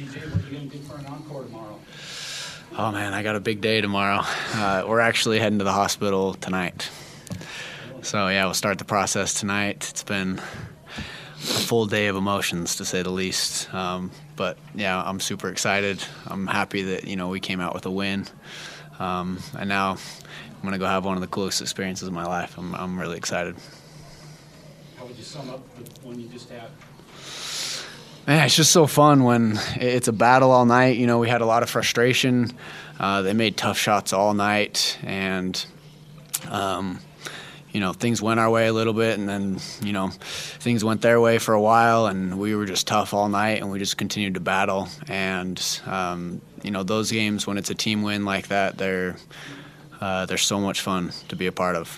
TJ, what are you going to do for an encore tomorrow? Oh man, I got a big day tomorrow. Uh, we're actually heading to the hospital tonight. So yeah, we'll start the process tonight. It's been a full day of emotions to say the least. Um, but yeah, I'm super excited. I'm happy that you know we came out with a win, um, and now I'm gonna go have one of the coolest experiences of my life. I'm I'm really excited. How would you sum up the one you just had? Man, it's just so fun when it's a battle all night. You know, we had a lot of frustration. Uh, they made tough shots all night, and um, you know things went our way a little bit, and then you know things went their way for a while, and we were just tough all night, and we just continued to battle. And um, you know those games when it's a team win like that, they're uh, they're so much fun to be a part of.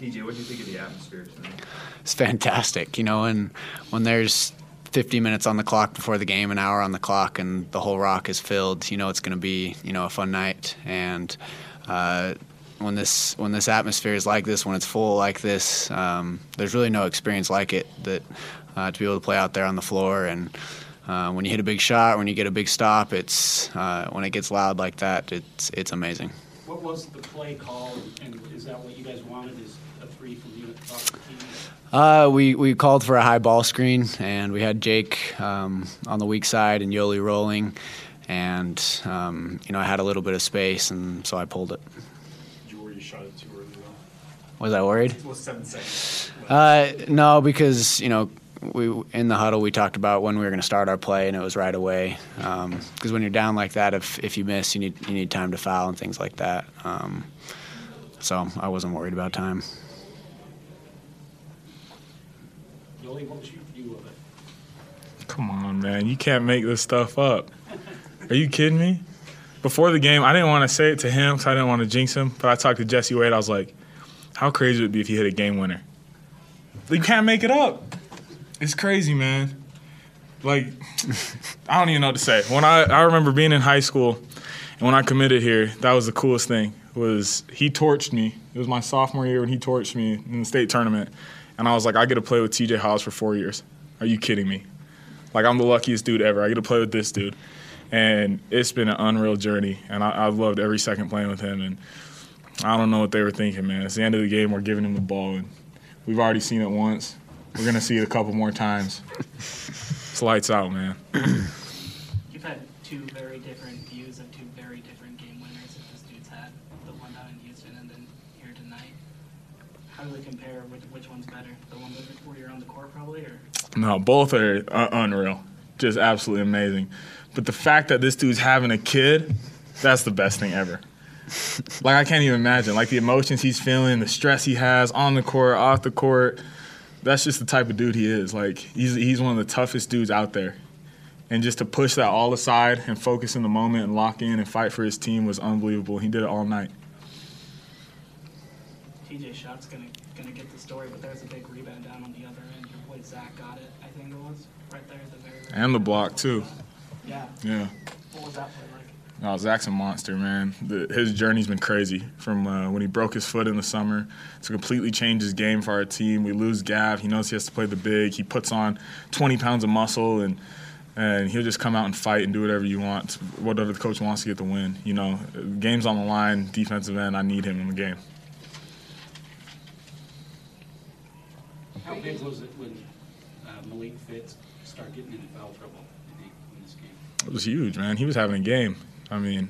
TJ, what do you think of the atmosphere tonight? It's fantastic, you know, and when there's 50 minutes on the clock before the game, an hour on the clock, and the whole rock is filled. You know it's going to be you know a fun night, and uh, when this when this atmosphere is like this, when it's full like this, um, there's really no experience like it that uh, to be able to play out there on the floor and. Uh, when you hit a big shot, when you get a big stop, it's uh, when it gets loud like that. It's it's amazing. What was the play call, and is that what you guys wanted? Is three from you across the team? Uh, we, we called for a high ball screen, and we had Jake um, on the weak side and Yoeli rolling. And, um, you know, I had a little bit of space, and so I pulled it. Did you worry you shot it too early though? Was I worried? It was seven seconds. Uh, no, because, you know, we in the huddle we talked about when we were going to start our play, and it was right away. Because um, when you're down like that, if, if you miss, you need you need time to foul and things like that. Um, so I wasn't worried about time. Yoeli, what was your view of it? Come on, man. You can't make this stuff up. Are you kidding me? Before the game, I didn't want to say it to him because I didn't want to jinx him. But I talked to Jesse Wade. I was like, how crazy would it be if he hit a game winner? You can't make it up. It's crazy, man. Like, I don't even know what to say. When I, I remember being in high school and when I committed here, that was the coolest thing. Was he torched me. It was my sophomore year when he torched me in the state tournament. And I was like, I get to play with TJ Haws for four years. Are you kidding me? Like, I'm the luckiest dude ever. I get to play with this dude. And it's been an unreal journey. And I, I've loved every second playing with him. And I don't know what they were thinking, man. It's the end of the game. We're giving him the ball. And we've already seen it once. We're going to see it a couple more times. It's lights out, man. You've had two very different views of two very different game winners that this dude's had. The one down in Houston and then here tonight. How do they compare? Which, which one's better? The one where you're on the court, probably, or No, both are uh, unreal. Just absolutely amazing. But the fact that this dude's having a kid, that's the best thing ever. Like I can't even imagine. Like the emotions he's feeling, the stress he has on the court, off the court. That's just the type of dude he is. Like he's he's one of the toughest dudes out there. And just to push that all aside and focus in the moment and lock in and fight for his team was unbelievable. He did it all night. TJ shot's gonna gonna get the story, but there's a big rebound down on the other end. Your boy Zach got it. I think it was right there at the very. And the block too. Yeah. Yeah. What was that play like? No, Zach's a monster, man. The, his journey's been crazy. From uh, when he broke his foot in the summer to completely change his game for our team. We lose Gav. He knows he has to play the big. He puts on 20 pounds of muscle and and he'll just come out and fight and do whatever you want, whatever the coach wants to get the win. You know, game's on the line, defensive end. I need him in the game. How big was it when uh, Malik Fitts started getting into foul trouble in, the, in this game? It was huge, man. He was having a game. I mean,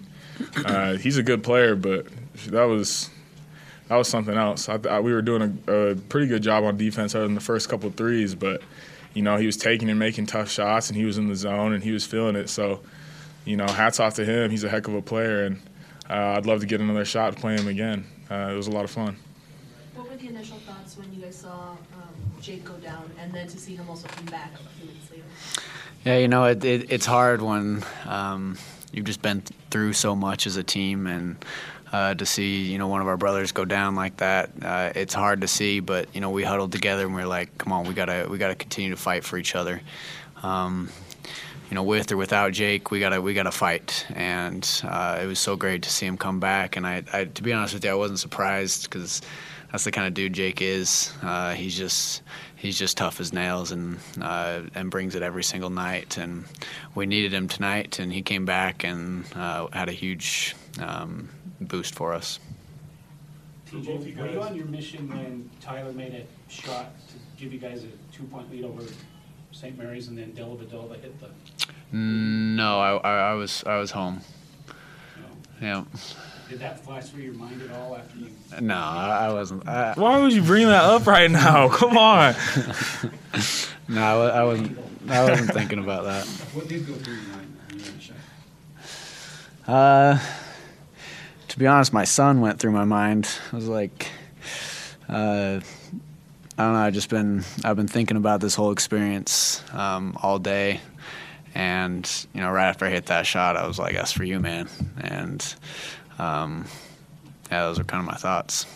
uh, he's a good player, but that was that was something else. I, I, we were doing a, a, pretty good job on defense other than the first couple threes, but you know he was taking and making tough shots, and he was in the zone and he was feeling it. So, you know, hats off to him. He's a heck of a player, and uh, I'd love to get another shot to play him again. Uh, it was a lot of fun. What were the initial thoughts when you guys saw Jake go down, and then to see him also come back a few later? Yeah, you know, it, it, it's hard when um, you've just been through so much as a team, and uh, to see you know one of our brothers go down like that, uh, it's hard to see. But you know, we huddled together and we are like, "Come on, we gotta we gotta continue to fight for each other." Um, you know, with or without Jake, we gotta we gotta fight, and uh, it was so great to see him come back. And I, I, to be honest with you, I wasn't surprised because that's the kind of dude Jake is. Uh, he's just he's just tough as nails and uh, and brings it every single night. And we needed him tonight, and he came back and uh, had a huge um, boost for us. TJ, were you on your mission when Tyler made a shot to give you guys a two-point lead over St. Mary's and then Dellavedova hit the, No, I, I, I was I was home. you know, Yeah. Did that flash through your mind at all after you? No, I, I wasn't. I, Why would you bring that up right now? Come on. no, I, I wasn't. I wasn't thinking about that. What did go through your mind when you made the shot? Uh, to be honest, my son went through my mind. I was like, uh, I don't know. I've just been I've been thinking about this whole experience um, all day, and you know, right after I hit that shot, I was like, "That's for you, man." And um, yeah, those are kind of my thoughts.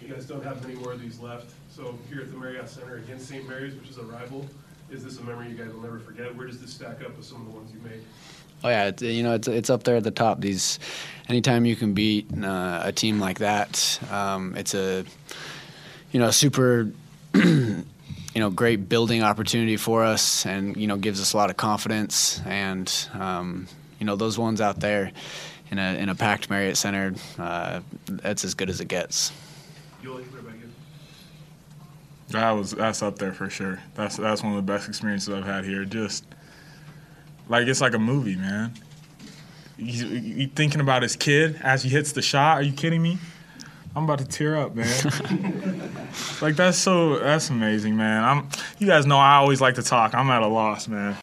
You guys don't have many more of these left. So here at the Marriott Center against St. Mary's, which is a rival, is this a memory you guys will never forget? Where does this stack up with some of the ones you made? Oh yeah, it's, you know it's it's up there at the top. These, anytime you can beat uh, a team like that, um, it's a, you know, super, you know, great building opportunity for us, and you know gives us a lot of confidence. And um, you know those ones out there, in a in a packed Marriott Center, uh, that's as good as it gets. Yoeli, what about you? That was that's up there for sure. That's that's one of the best experiences I've had here. Just like it's like a movie, man. He's you thinking about his kid as he hits the shot. Are you kidding me? I'm about to tear up, man. like that's so that's amazing, man. I'm you guys know I always like to talk. I'm at a loss, man.